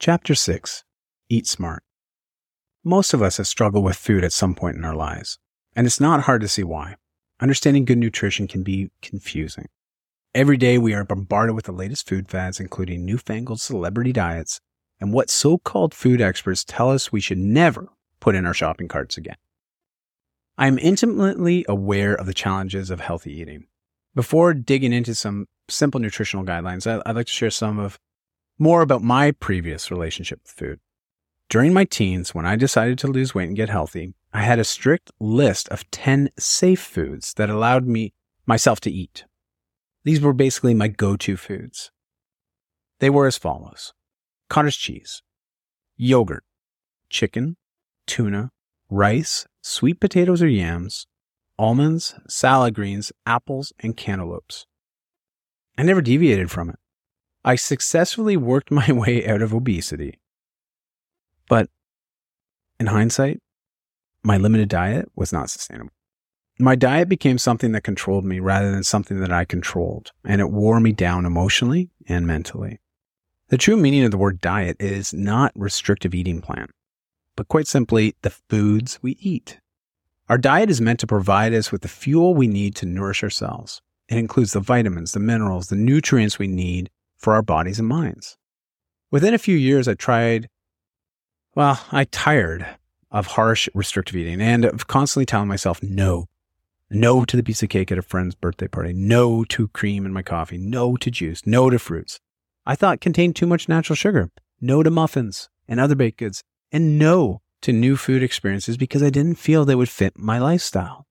Chapter 6 Eat Smart. Most of us have struggled with food at some point in our lives, and it's not hard to see why. Understanding good nutrition can be confusing. Every day we are bombarded with the latest food fads, including newfangled celebrity diets and what so called food experts tell us we should never put in our shopping carts again. I am intimately aware of the challenges of healthy eating. Before digging into some simple nutritional guidelines, I'd like to share some of more about my previous relationship with food. During my teens, when I decided to lose weight and get healthy, I had a strict list of 10 safe foods that allowed me myself to eat. These were basically my go-to foods. They were as follows. Cottage cheese, yogurt, chicken, tuna, rice, sweet potatoes or yams, almonds, salad greens, apples, and cantaloupes. I never deviated from it. I successfully worked my way out of obesity. But in hindsight, my limited diet was not sustainable. My diet became something that controlled me rather than something that I controlled, and it wore me down emotionally and mentally. The true meaning of the word diet is not restrictive eating plan, but quite simply the foods we eat. Our diet is meant to provide us with the fuel we need to nourish ourselves. It includes the vitamins, the minerals, the nutrients we need for our bodies and minds. Within a few years, I tried, well, I tired of harsh restrictive eating and of constantly telling myself no. No to the piece of cake at a friend's birthday party. No to cream in my coffee. No to juice. No to fruits. I thought contained too much natural sugar. No to muffins and other baked goods. And no to new food experiences because I didn't feel they would fit my lifestyle.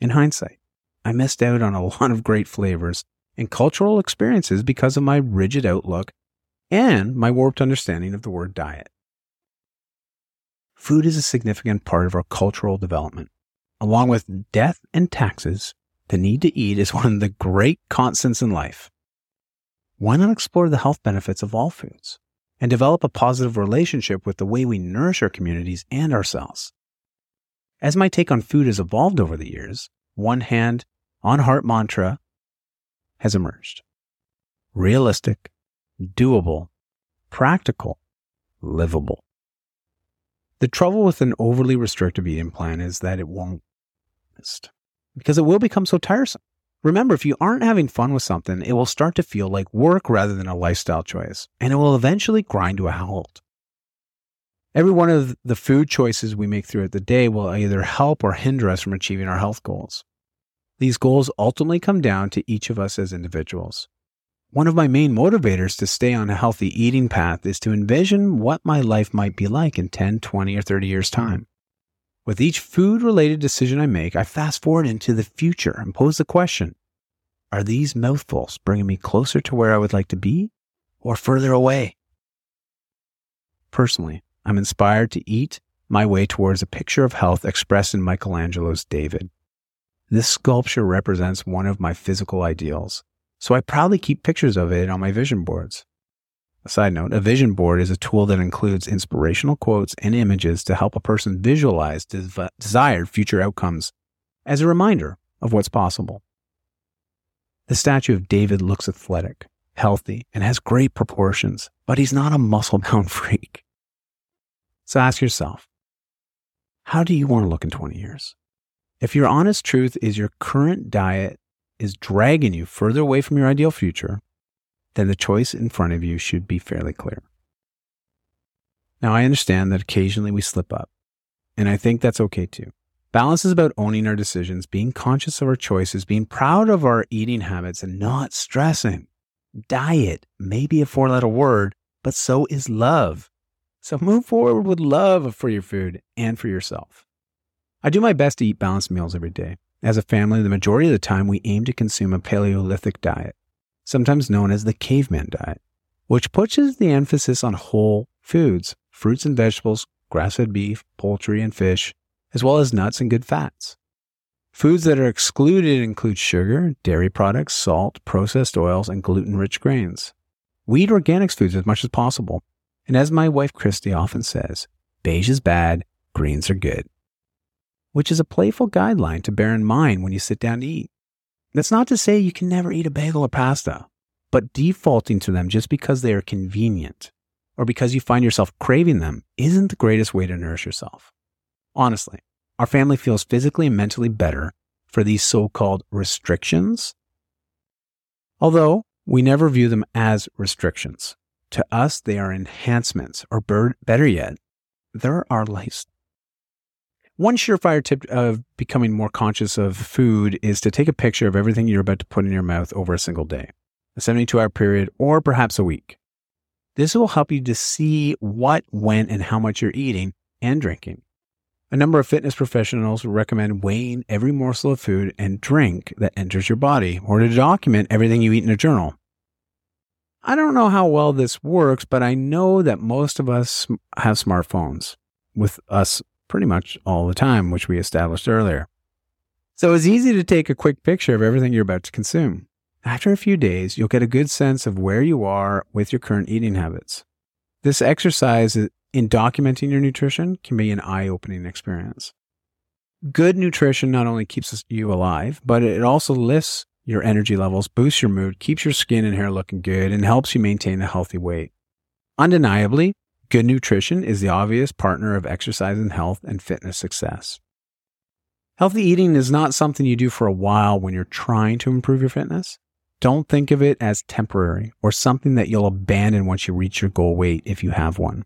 In hindsight, I missed out on a lot of great flavors and cultural experiences because of my rigid outlook and my warped understanding of the word diet. Food is a significant part of our cultural development. Along with death and taxes, the need to eat is one of the great constants in life. Why not explore the health benefits of all foods and develop a positive relationship with the way we nourish our communities and ourselves? As my take on food has evolved over the years, one hand on heart mantra has emerged. Realistic, doable, practical, livable. The trouble with an overly restrictive eating plan is that it won't last because it will become so tiresome. Remember, if you aren't having fun with something, it will start to feel like work rather than a lifestyle choice, and it will eventually grind to a halt. Every one of the food choices we make throughout the day will either help or hinder us from achieving our health goals. These goals ultimately come down to each of us as individuals. One of my main motivators to stay on a healthy eating path is to envision what my life might be like in 10, 20, or 30 years' time. With each food related decision I make, I fast forward into the future and pose the question Are these mouthfuls bringing me closer to where I would like to be or further away? Personally, I'm inspired to eat my way towards a picture of health expressed in Michelangelo's David. This sculpture represents one of my physical ideals, so I proudly keep pictures of it on my vision boards. A side note, a vision board is a tool that includes inspirational quotes and images to help a person visualize des- desired future outcomes as a reminder of what's possible. The statue of David looks athletic, healthy, and has great proportions, but he's not a muscle bound freak. So ask yourself, how do you want to look in 20 years? If your honest truth is your current diet is dragging you further away from your ideal future, then the choice in front of you should be fairly clear. Now, I understand that occasionally we slip up, and I think that's okay too. Balance is about owning our decisions, being conscious of our choices, being proud of our eating habits, and not stressing. Diet may be a four letter word, but so is love. So move forward with love for your food and for yourself. I do my best to eat balanced meals every day. As a family, the majority of the time we aim to consume a Paleolithic diet, sometimes known as the caveman diet, which puts the emphasis on whole foods, fruits and vegetables, grass fed beef, poultry, and fish, as well as nuts and good fats. Foods that are excluded include sugar, dairy products, salt, processed oils, and gluten rich grains. We eat organics foods as much as possible. And as my wife Christy often says, beige is bad, greens are good which is a playful guideline to bear in mind when you sit down to eat. That's not to say you can never eat a bagel or pasta, but defaulting to them just because they are convenient or because you find yourself craving them isn't the greatest way to nourish yourself. Honestly, our family feels physically and mentally better for these so called restrictions. Although we never view them as restrictions. To us, they are enhancements, or better yet, they're our lifestyle. One surefire tip of becoming more conscious of food is to take a picture of everything you're about to put in your mouth over a single day, a 72 hour period, or perhaps a week. This will help you to see what, when, and how much you're eating and drinking. A number of fitness professionals recommend weighing every morsel of food and drink that enters your body or to document everything you eat in a journal. I don't know how well this works, but I know that most of us have smartphones with us pretty much all the time, which we established earlier. So it's easy to take a quick picture of everything you're about to consume. After a few days, you'll get a good sense of where you are with your current eating habits. This exercise in documenting your nutrition can be an eye opening experience. Good nutrition not only keeps you alive, but it also lifts your energy levels, boosts your mood, keeps your skin and hair looking good, and helps you maintain a healthy weight. Undeniably, good nutrition is the obvious partner of exercise and health and fitness success. Healthy eating is not something you do for a while when you're trying to improve your fitness. Don't think of it as temporary or something that you'll abandon once you reach your goal weight if you have one.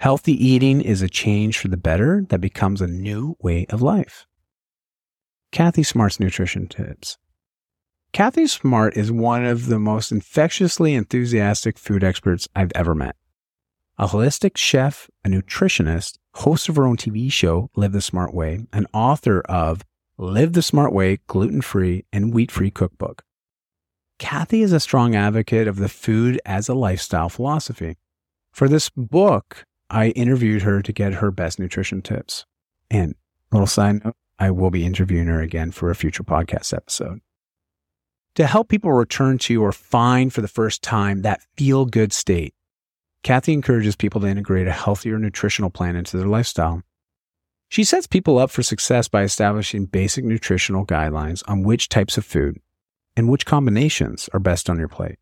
Healthy eating is a change for the better that becomes a new way of life. Kathy Smart's nutrition tips. Kathy Smart is one of the most infectiously enthusiastic food experts I've ever met. A holistic chef, a nutritionist, host of her own TV show, Live the Smart Way, and author of Live the Smart Way Gluten Free and Wheat Free Cookbook. Kathy is a strong advocate of the food as a lifestyle philosophy. For this book, I interviewed her to get her best nutrition tips. And little side note, I will be interviewing her again for a future podcast episode. To help people return to or find for the first time that feel good state, Kathy encourages people to integrate a healthier nutritional plan into their lifestyle. She sets people up for success by establishing basic nutritional guidelines on which types of food and which combinations are best on your plate.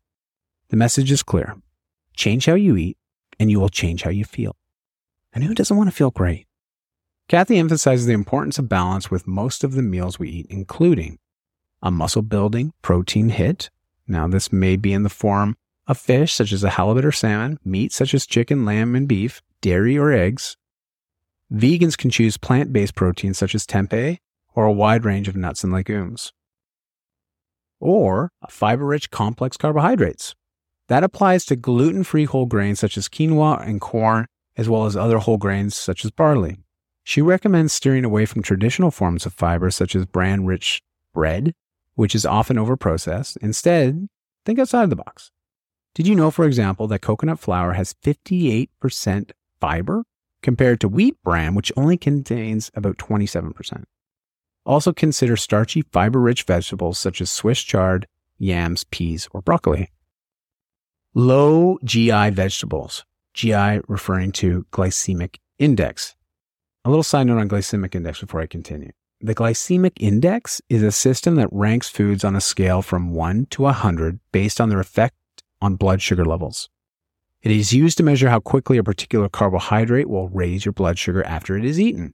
The message is clear change how you eat, and you will change how you feel. And who doesn't want to feel great? Kathy emphasizes the importance of balance with most of the meals we eat, including a muscle building protein hit. Now, this may be in the form of fish, such as a halibut or salmon, meat, such as chicken, lamb, and beef, dairy, or eggs. Vegans can choose plant based proteins, such as tempeh, or a wide range of nuts and legumes. Or fiber rich complex carbohydrates. That applies to gluten free whole grains such as quinoa and corn, as well as other whole grains such as barley. She recommends steering away from traditional forms of fiber such as bran rich bread, which is often overprocessed. Instead, think outside the box. Did you know, for example, that coconut flour has 58% fiber compared to wheat bran, which only contains about 27%? Also consider starchy, fiber rich vegetables such as Swiss chard, yams, peas, or broccoli. Low GI vegetables, GI referring to glycemic index. A little side note on glycemic index before I continue. The glycemic index is a system that ranks foods on a scale from 1 to 100 based on their effect on blood sugar levels. It is used to measure how quickly a particular carbohydrate will raise your blood sugar after it is eaten.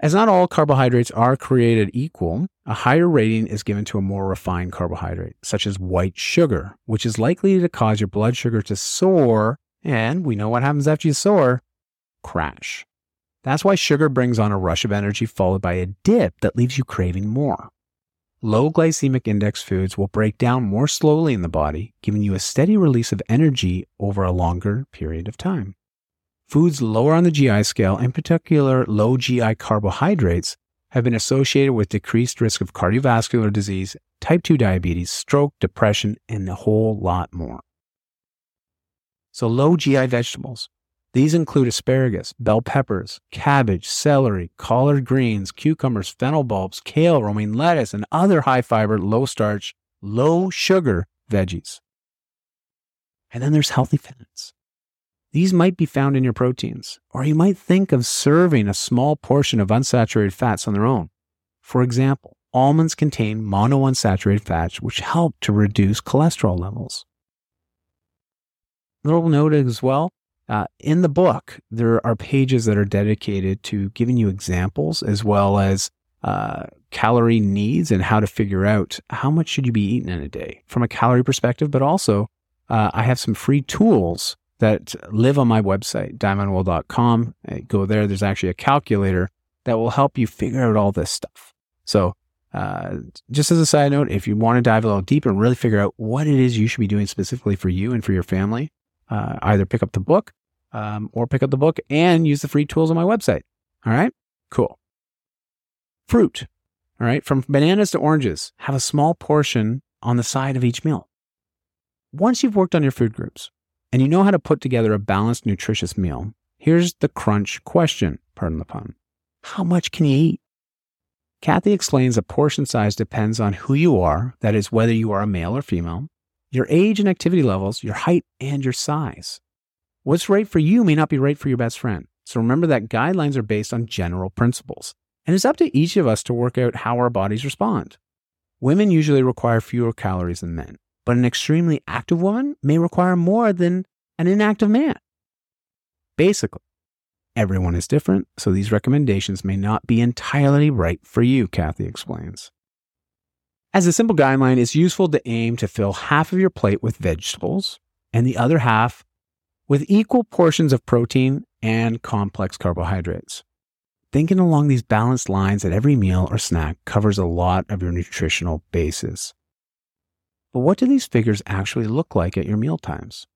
As not all carbohydrates are created equal, a higher rating is given to a more refined carbohydrate, such as white sugar, which is likely to cause your blood sugar to soar, and we know what happens after you soar crash. That's why sugar brings on a rush of energy followed by a dip that leaves you craving more. Low glycemic index foods will break down more slowly in the body, giving you a steady release of energy over a longer period of time. Foods lower on the GI scale, in particular low GI carbohydrates, have been associated with decreased risk of cardiovascular disease, type 2 diabetes, stroke, depression, and a whole lot more. So, low GI vegetables, these include asparagus, bell peppers, cabbage, celery, collard greens, cucumbers, fennel bulbs, kale, romaine lettuce, and other high fiber, low starch, low sugar veggies. And then there's healthy fats. These might be found in your proteins, or you might think of serving a small portion of unsaturated fats on their own. For example, almonds contain monounsaturated fats, which help to reduce cholesterol levels. little note as well. Uh, in the book, there are pages that are dedicated to giving you examples as well as uh, calorie needs and how to figure out how much should you be eating in a day from a calorie perspective. But also, uh, I have some free tools that live on my website, diamondwool.com. Go there. There's actually a calculator that will help you figure out all this stuff. So, uh, just as a side note, if you want to dive a little deeper and really figure out what it is you should be doing specifically for you and for your family, uh, either pick up the book um, or pick up the book and use the free tools on my website. All right, cool. Fruit, all right, from bananas to oranges, have a small portion on the side of each meal. Once you've worked on your food groups and you know how to put together a balanced, nutritious meal, here's the crunch question, pardon the pun. How much can you eat? Kathy explains that portion size depends on who you are, that is, whether you are a male or female, your age and activity levels, your height, and your size. What's right for you may not be right for your best friend. So remember that guidelines are based on general principles, and it's up to each of us to work out how our bodies respond. Women usually require fewer calories than men, but an extremely active woman may require more than an inactive man. Basically, everyone is different, so these recommendations may not be entirely right for you, Kathy explains. As a simple guideline, it's useful to aim to fill half of your plate with vegetables and the other half with equal portions of protein and complex carbohydrates. Thinking along these balanced lines at every meal or snack covers a lot of your nutritional bases. But what do these figures actually look like at your meal times?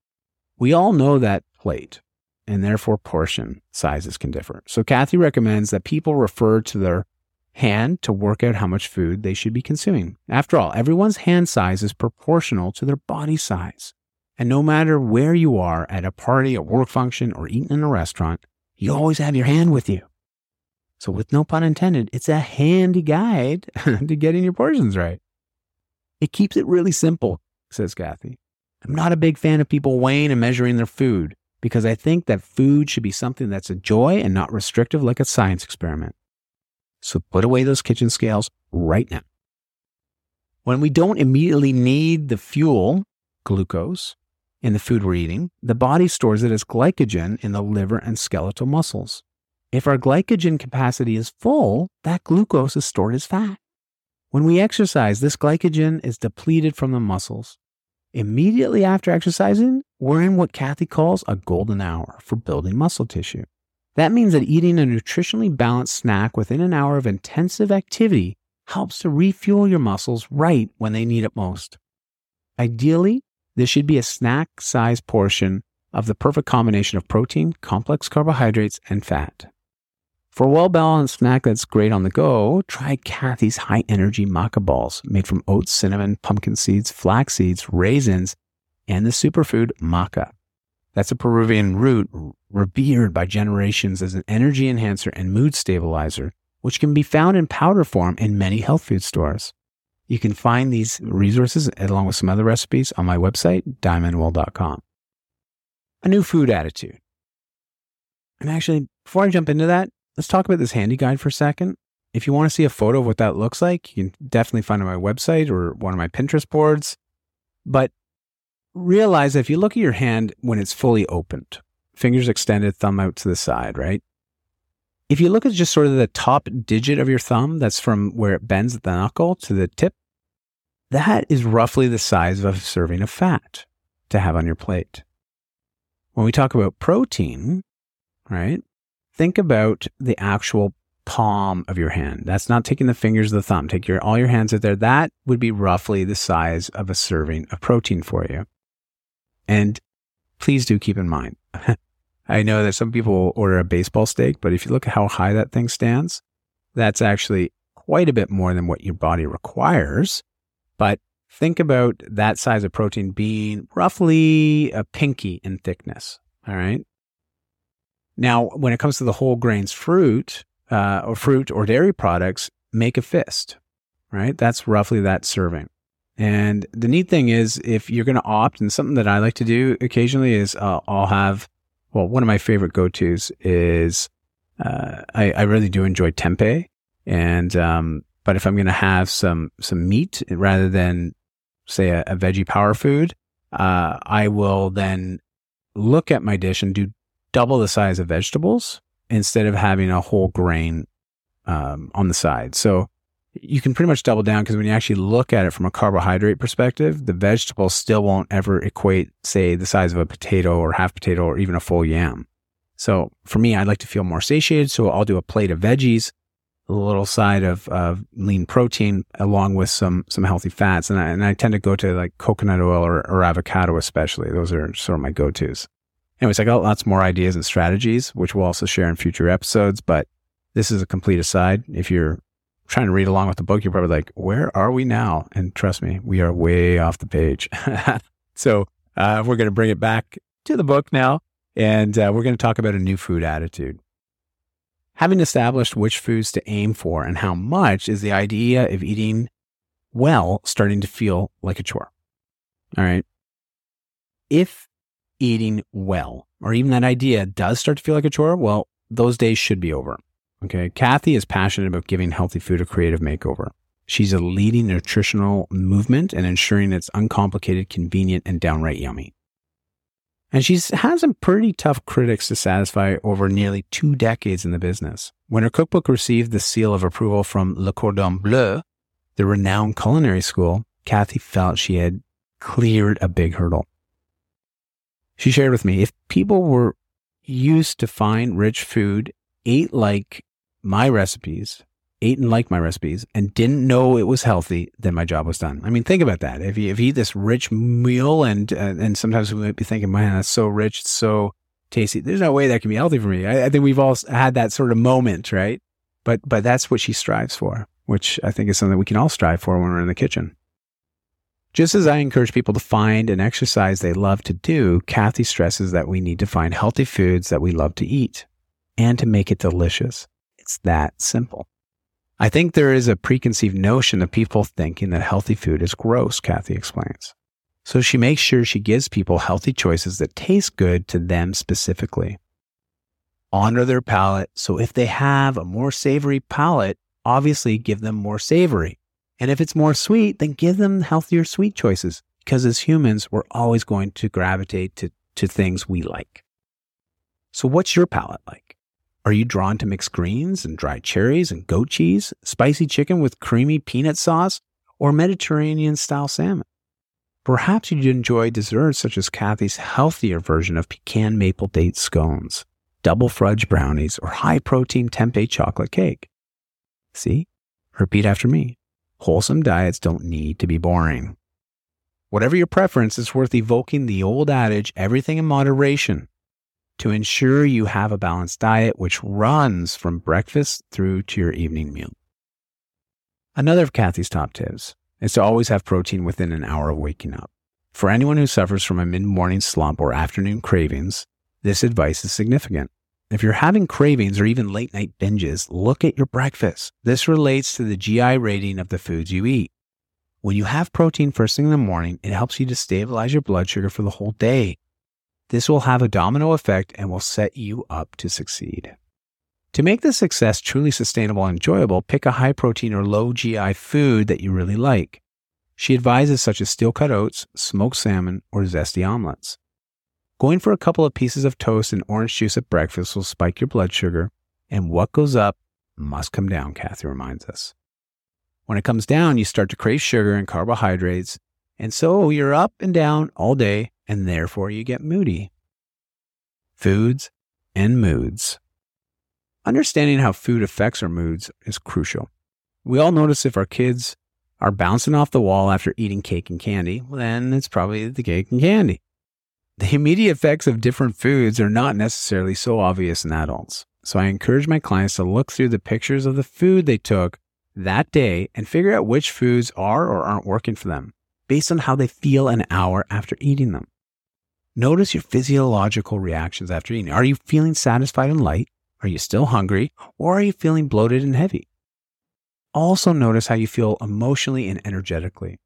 We all know that plate and therefore portion sizes can differ. So Kathy recommends that people refer to their hand to work out how much food they should be consuming. After all, everyone's hand size is proportional to their body size. And no matter where you are at a party, a work function, or eating in a restaurant, you always have your hand with you. So, with no pun intended, it's a handy guide to getting your portions right. It keeps it really simple, says Kathy. I'm not a big fan of people weighing and measuring their food because I think that food should be something that's a joy and not restrictive like a science experiment. So put away those kitchen scales right now. When we don't immediately need the fuel, glucose, in the food we're eating, the body stores it as glycogen in the liver and skeletal muscles. If our glycogen capacity is full, that glucose is stored as fat. When we exercise, this glycogen is depleted from the muscles. Immediately after exercising, we're in what Kathy calls a golden hour for building muscle tissue. That means that eating a nutritionally balanced snack within an hour of intensive activity helps to refuel your muscles right when they need it most. Ideally, this should be a snack sized portion of the perfect combination of protein, complex carbohydrates, and fat. For a well balanced snack that's great on the go, try Kathy's high energy maca balls made from oats, cinnamon, pumpkin seeds, flax seeds, raisins, and the superfood maca. That's a Peruvian root revered by generations as an energy enhancer and mood stabilizer, which can be found in powder form in many health food stores. You can find these resources along with some other recipes on my website, diamondwool.com. A new food attitude. And actually, before I jump into that, let's talk about this handy guide for a second. If you want to see a photo of what that looks like, you can definitely find it on my website or one of my Pinterest boards. But realize that if you look at your hand when it's fully opened, fingers extended, thumb out to the side, right? If you look at just sort of the top digit of your thumb, that's from where it bends at the knuckle to the tip, that is roughly the size of a serving of fat to have on your plate. When we talk about protein, right, think about the actual palm of your hand. That's not taking the fingers of the thumb. Take your all your hands out there. That would be roughly the size of a serving of protein for you. And please do keep in mind, I know that some people will order a baseball steak, but if you look at how high that thing stands, that's actually quite a bit more than what your body requires. But think about that size of protein being roughly a pinky in thickness. All right. Now, when it comes to the whole grains fruit, uh, or fruit or dairy products, make a fist, right? That's roughly that serving. And the neat thing is, if you're going to opt, and something that I like to do occasionally is uh, I'll have, well, one of my favorite go tos is uh, I, I, really do enjoy tempeh. And, um, but if I'm going to have some, some meat rather than say a, a veggie power food, uh, I will then look at my dish and do double the size of vegetables instead of having a whole grain um, on the side. So you can pretty much double down because when you actually look at it from a carbohydrate perspective, the vegetables still won't ever equate, say, the size of a potato or half potato or even a full yam. So for me, I'd like to feel more satiated. So I'll do a plate of veggies, a little side of, of lean protein along with some, some healthy fats. And I, and I tend to go to like coconut oil or, or avocado, especially. Those are sort of my go-tos. Anyways, I got lots more ideas and strategies, which we'll also share in future episodes, but this is a complete aside. If you're trying to read along with the book, you're probably like, where are we now? And trust me, we are way off the page. so uh, we're going to bring it back to the book now, and uh, we're going to talk about a new food attitude. Having established which foods to aim for and how much is the idea of eating well starting to feel like a chore. All right. If eating well, or even that idea does start to feel like a chore, well, those days should be over. Okay. Kathy is passionate about giving healthy food a creative makeover. She's a leading nutritional movement and ensuring it's uncomplicated, convenient, and downright yummy. And she's had some pretty tough critics to satisfy over nearly two decades in the business. When her cookbook received the seal of approval from Le Cordon Bleu, the renowned culinary school, Kathy felt she had cleared a big hurdle. She shared with me if people were used to fine, rich food, ate like my recipes, ate and liked my recipes, and didn't know it was healthy, then my job was done. I mean, think about that. If you, if you eat this rich meal, and uh, and sometimes we might be thinking, man, that's so rich, it's so tasty. There's no way that can be healthy for me. I, I think we've all had that sort of moment, right? But but that's what she strives for, which I think is something we can all strive for when we're in the kitchen. Just as I encourage people to find an exercise they love to do, Kathy stresses that we need to find healthy foods that we love to eat and to make it delicious. It's that simple. I think there is a preconceived notion of people thinking that healthy food is gross, Kathy explains. So she makes sure she gives people healthy choices that taste good to them specifically. Honor their palate. So if they have a more savory palate, obviously give them more savory. And if it's more sweet, then give them healthier sweet choices. Because as humans, we're always going to gravitate to, to things we like. So what's your palate like? Are you drawn to mixed greens and dried cherries and goat cheese, spicy chicken with creamy peanut sauce, or Mediterranean style salmon? Perhaps you'd enjoy desserts such as Kathy's healthier version of pecan maple date scones, double fudge brownies, or high protein tempeh chocolate cake. See? Repeat after me. Wholesome diets don't need to be boring. Whatever your preference, it's worth evoking the old adage everything in moderation to ensure you have a balanced diet which runs from breakfast through to your evening meal. Another of Kathy's top tips is to always have protein within an hour of waking up. For anyone who suffers from a mid morning slump or afternoon cravings, this advice is significant. If you're having cravings or even late night binges, look at your breakfast. This relates to the GI rating of the foods you eat. When you have protein first thing in the morning, it helps you to stabilize your blood sugar for the whole day. This will have a domino effect and will set you up to succeed. To make this success truly sustainable and enjoyable, pick a high protein or low GI food that you really like. She advises such as steel cut oats, smoked salmon, or zesty omelets. Going for a couple of pieces of toast and orange juice at breakfast will spike your blood sugar, and what goes up must come down, Kathy reminds us. When it comes down, you start to crave sugar and carbohydrates, and so you're up and down all day and therefore you get moody. Foods and moods. Understanding how food affects our moods is crucial. We all notice if our kids are bouncing off the wall after eating cake and candy, then it's probably the cake and candy. The immediate effects of different foods are not necessarily so obvious in adults. So I encourage my clients to look through the pictures of the food they took that day and figure out which foods are or aren't working for them based on how they feel an hour after eating them. Notice your physiological reactions after eating. Are you feeling satisfied and light? Are you still hungry? Or are you feeling bloated and heavy? Also, notice how you feel emotionally and energetically.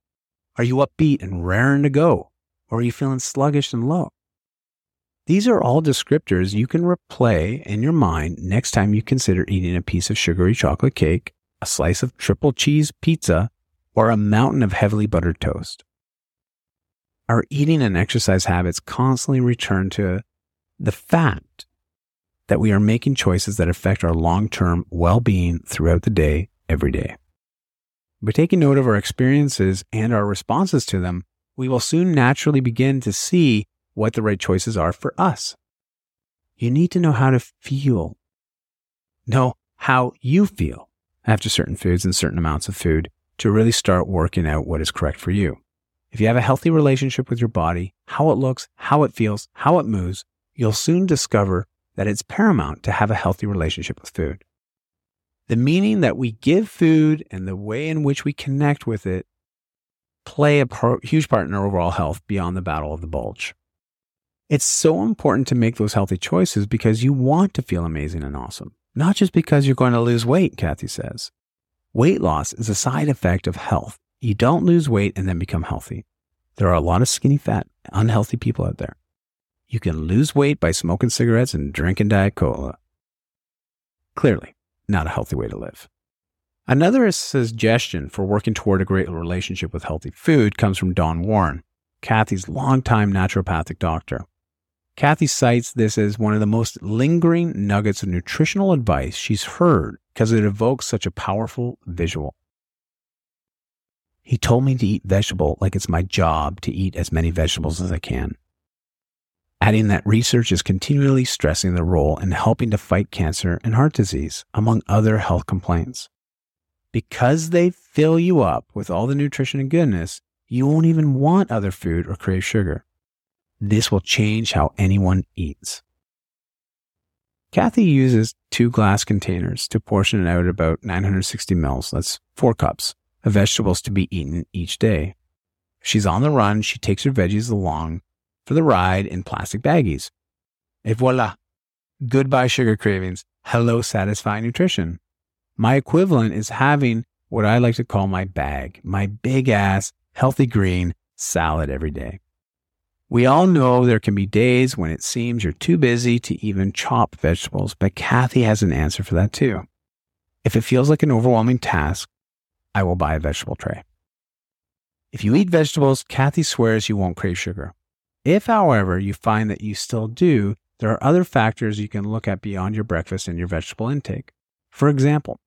Are you upbeat and raring to go? Or are you feeling sluggish and low? These are all descriptors you can replay in your mind next time you consider eating a piece of sugary chocolate cake, a slice of triple cheese pizza, or a mountain of heavily buttered toast. Our eating and exercise habits constantly return to the fact that we are making choices that affect our long term well being throughout the day, every day. By taking note of our experiences and our responses to them, we will soon naturally begin to see what the right choices are for us. You need to know how to feel. Know how you feel after certain foods and certain amounts of food to really start working out what is correct for you. If you have a healthy relationship with your body, how it looks, how it feels, how it moves, you'll soon discover that it's paramount to have a healthy relationship with food. The meaning that we give food and the way in which we connect with it play a huge part in our overall health beyond the battle of the bulge. It's so important to make those healthy choices because you want to feel amazing and awesome, not just because you're going to lose weight, Kathy says. Weight loss is a side effect of health. You don't lose weight and then become healthy. There are a lot of skinny fat, unhealthy people out there. You can lose weight by smoking cigarettes and drinking Diet Cola. Clearly, not a healthy way to live. Another suggestion for working toward a great relationship with healthy food comes from Don Warren, Kathy's longtime naturopathic doctor. Kathy cites this as one of the most lingering nuggets of nutritional advice she's heard because it evokes such a powerful visual. He told me to eat vegetable like it's my job to eat as many vegetables as I can. Adding that research is continually stressing the role in helping to fight cancer and heart disease, among other health complaints. Because they fill you up with all the nutrition and goodness, you won't even want other food or crave sugar. This will change how anyone eats. Kathy uses two glass containers to portion out about 960 mils, that's four cups, of vegetables to be eaten each day. If she's on the run, she takes her veggies along for the ride in plastic baggies. Et voila! Goodbye sugar cravings. Hello satisfying nutrition. My equivalent is having what I like to call my bag, my big ass, healthy green salad every day. We all know there can be days when it seems you're too busy to even chop vegetables, but Kathy has an answer for that too. If it feels like an overwhelming task, I will buy a vegetable tray. If you eat vegetables, Kathy swears you won't crave sugar. If, however, you find that you still do, there are other factors you can look at beyond your breakfast and your vegetable intake. For example,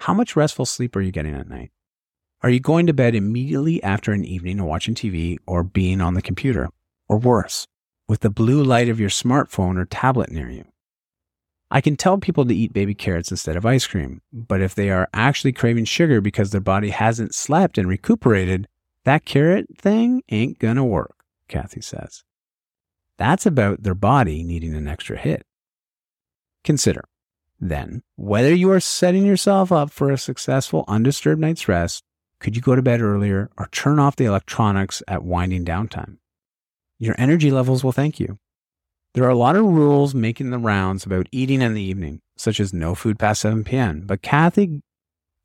how much restful sleep are you getting at night? Are you going to bed immediately after an evening of watching TV or being on the computer? or worse, with the blue light of your smartphone or tablet near you. I can tell people to eat baby carrots instead of ice cream, but if they are actually craving sugar because their body hasn't slept and recuperated, that carrot thing ain't gonna work, Kathy says. That's about their body needing an extra hit. Consider, then, whether you are setting yourself up for a successful undisturbed night's rest, could you go to bed earlier or turn off the electronics at winding down time? your energy levels will thank you. There are a lot of rules making the rounds about eating in the evening, such as no food past 7 p.m., but Kathy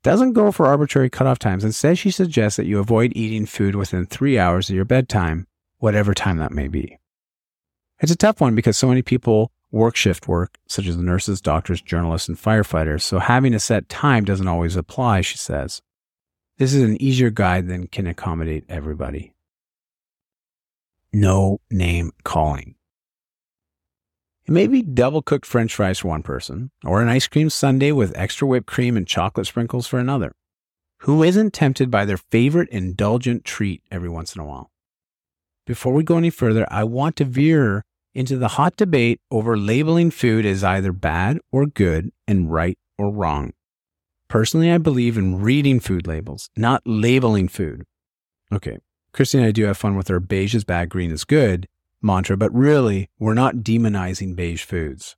doesn't go for arbitrary cutoff times. Instead, she suggests that you avoid eating food within three hours of your bedtime, whatever time that may be. It's a tough one because so many people work shift work, such as nurses, doctors, journalists, and firefighters, so having a set time doesn't always apply, she says. This is an easier guide than can accommodate everybody no name calling. It may be double cooked french fries for one person, or an ice cream sundae with extra whipped cream and chocolate sprinkles for another. Who isn't tempted by their favorite indulgent treat every once in a while? Before we go any further, I want to veer into the hot debate over labeling food as either bad or good and right or wrong. Personally, I believe in reading food labels, not labeling food. Okay, Christy and I do have fun with our beige is bad, green is good mantra, but really, we're not demonizing beige foods.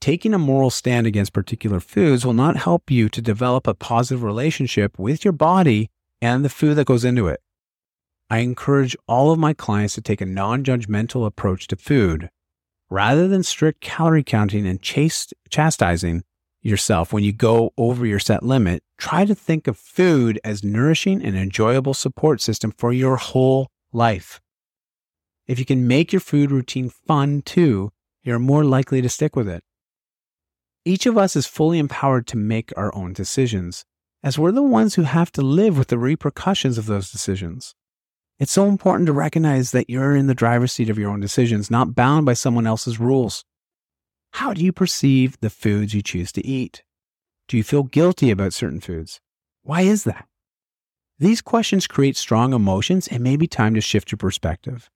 Taking a moral stand against particular foods will not help you to develop a positive relationship with your body and the food that goes into it. I encourage all of my clients to take a non judgmental approach to food. Rather than strict calorie counting and chast- chastising, yourself when you go over your set limit, try to think of food as nourishing and enjoyable support system for your whole life. If you can make your food routine fun too, you're more likely to stick with it. Each of us is fully empowered to make our own decisions, as we're the ones who have to live with the repercussions of those decisions. It's so important to recognize that you're in the driver's seat of your own decisions, not bound by someone else's rules. How do you perceive the foods you choose to eat? Do you feel guilty about certain foods? Why is that? These questions create strong emotions and may be time to shift your perspective.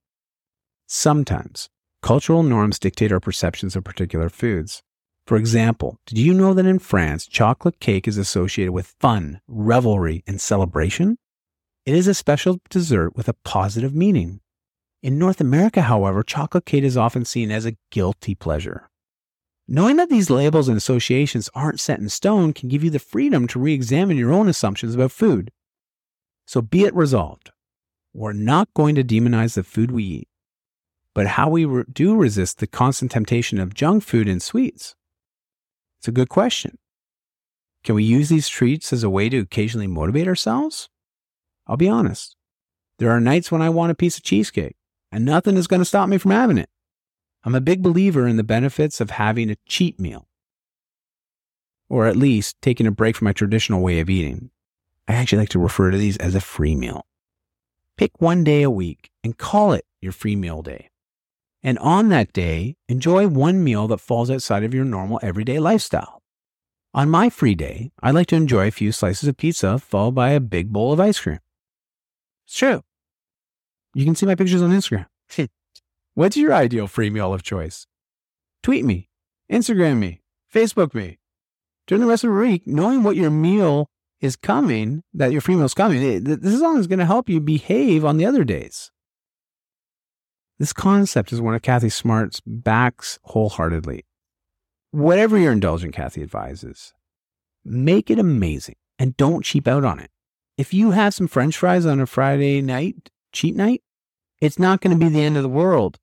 Sometimes cultural norms dictate our perceptions of particular foods. For example, did you know that in France, chocolate cake is associated with fun, revelry, and celebration? It is a special dessert with a positive meaning. In North America, however, chocolate cake is often seen as a guilty pleasure. Knowing that these labels and associations aren't set in stone can give you the freedom to re examine your own assumptions about food. So be it resolved. We're not going to demonize the food we eat, but how we re- do resist the constant temptation of junk food and sweets. It's a good question. Can we use these treats as a way to occasionally motivate ourselves? I'll be honest. There are nights when I want a piece of cheesecake, and nothing is going to stop me from having it. I'm a big believer in the benefits of having a cheat meal, or at least taking a break from my traditional way of eating. I actually like to refer to these as a free meal. Pick one day a week and call it your free meal day. And on that day, enjoy one meal that falls outside of your normal everyday lifestyle. On my free day, I like to enjoy a few slices of pizza followed by a big bowl of ice cream. It's true. You can see my pictures on Instagram. What's your ideal free meal of choice? Tweet me, Instagram me, Facebook me. During the rest of the week, knowing what your meal is coming, that your free meal is coming, eh, this is is going to help you behave on the other days. This concept is one of Kathy Smart's backs wholeheartedly. Whatever you're indulging, Kathy advises, make it amazing and don't cheap out on it. If you have some french fries on a Friday night, cheat night, it's not going to be the end of the world.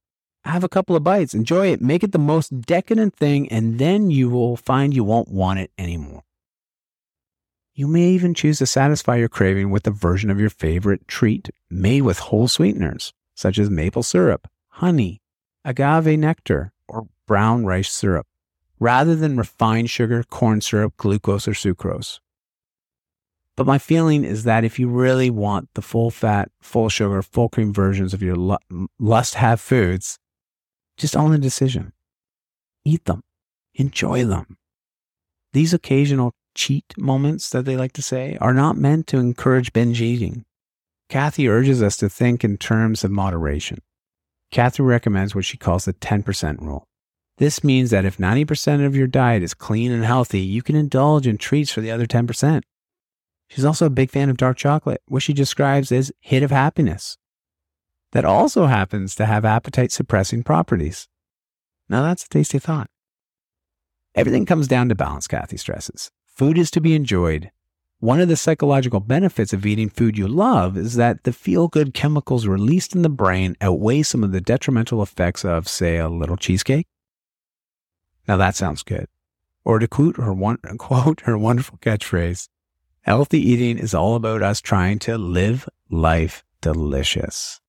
Have a couple of bites, enjoy it, make it the most decadent thing, and then you will find you won't want it anymore. You may even choose to satisfy your craving with a version of your favorite treat made with whole sweeteners such as maple syrup, honey, agave nectar, or brown rice syrup, rather than refined sugar, corn syrup, glucose, or sucrose. But my feeling is that if you really want the full fat, full sugar, full cream versions of your lust have foods, just own the decision. Eat them. Enjoy them. These occasional cheat moments that they like to say are not meant to encourage binge eating. Kathy urges us to think in terms of moderation. Kathy recommends what she calls the 10% rule. This means that if 90% of your diet is clean and healthy, you can indulge in treats for the other 10%. She's also a big fan of dark chocolate, which she describes as hit of happiness. That also happens to have appetite suppressing properties. Now that's a tasty thought. Everything comes down to balance, Kathy stresses. Food is to be enjoyed, one of the psychological benefits of eating food you love is that the feel good chemicals released in the brain outweigh some of the detrimental effects of, say, a little cheesecake. Now that sounds good. Or to quote her, one, quote her wonderful catchphrase, healthy eating is all about us trying to live life delicious.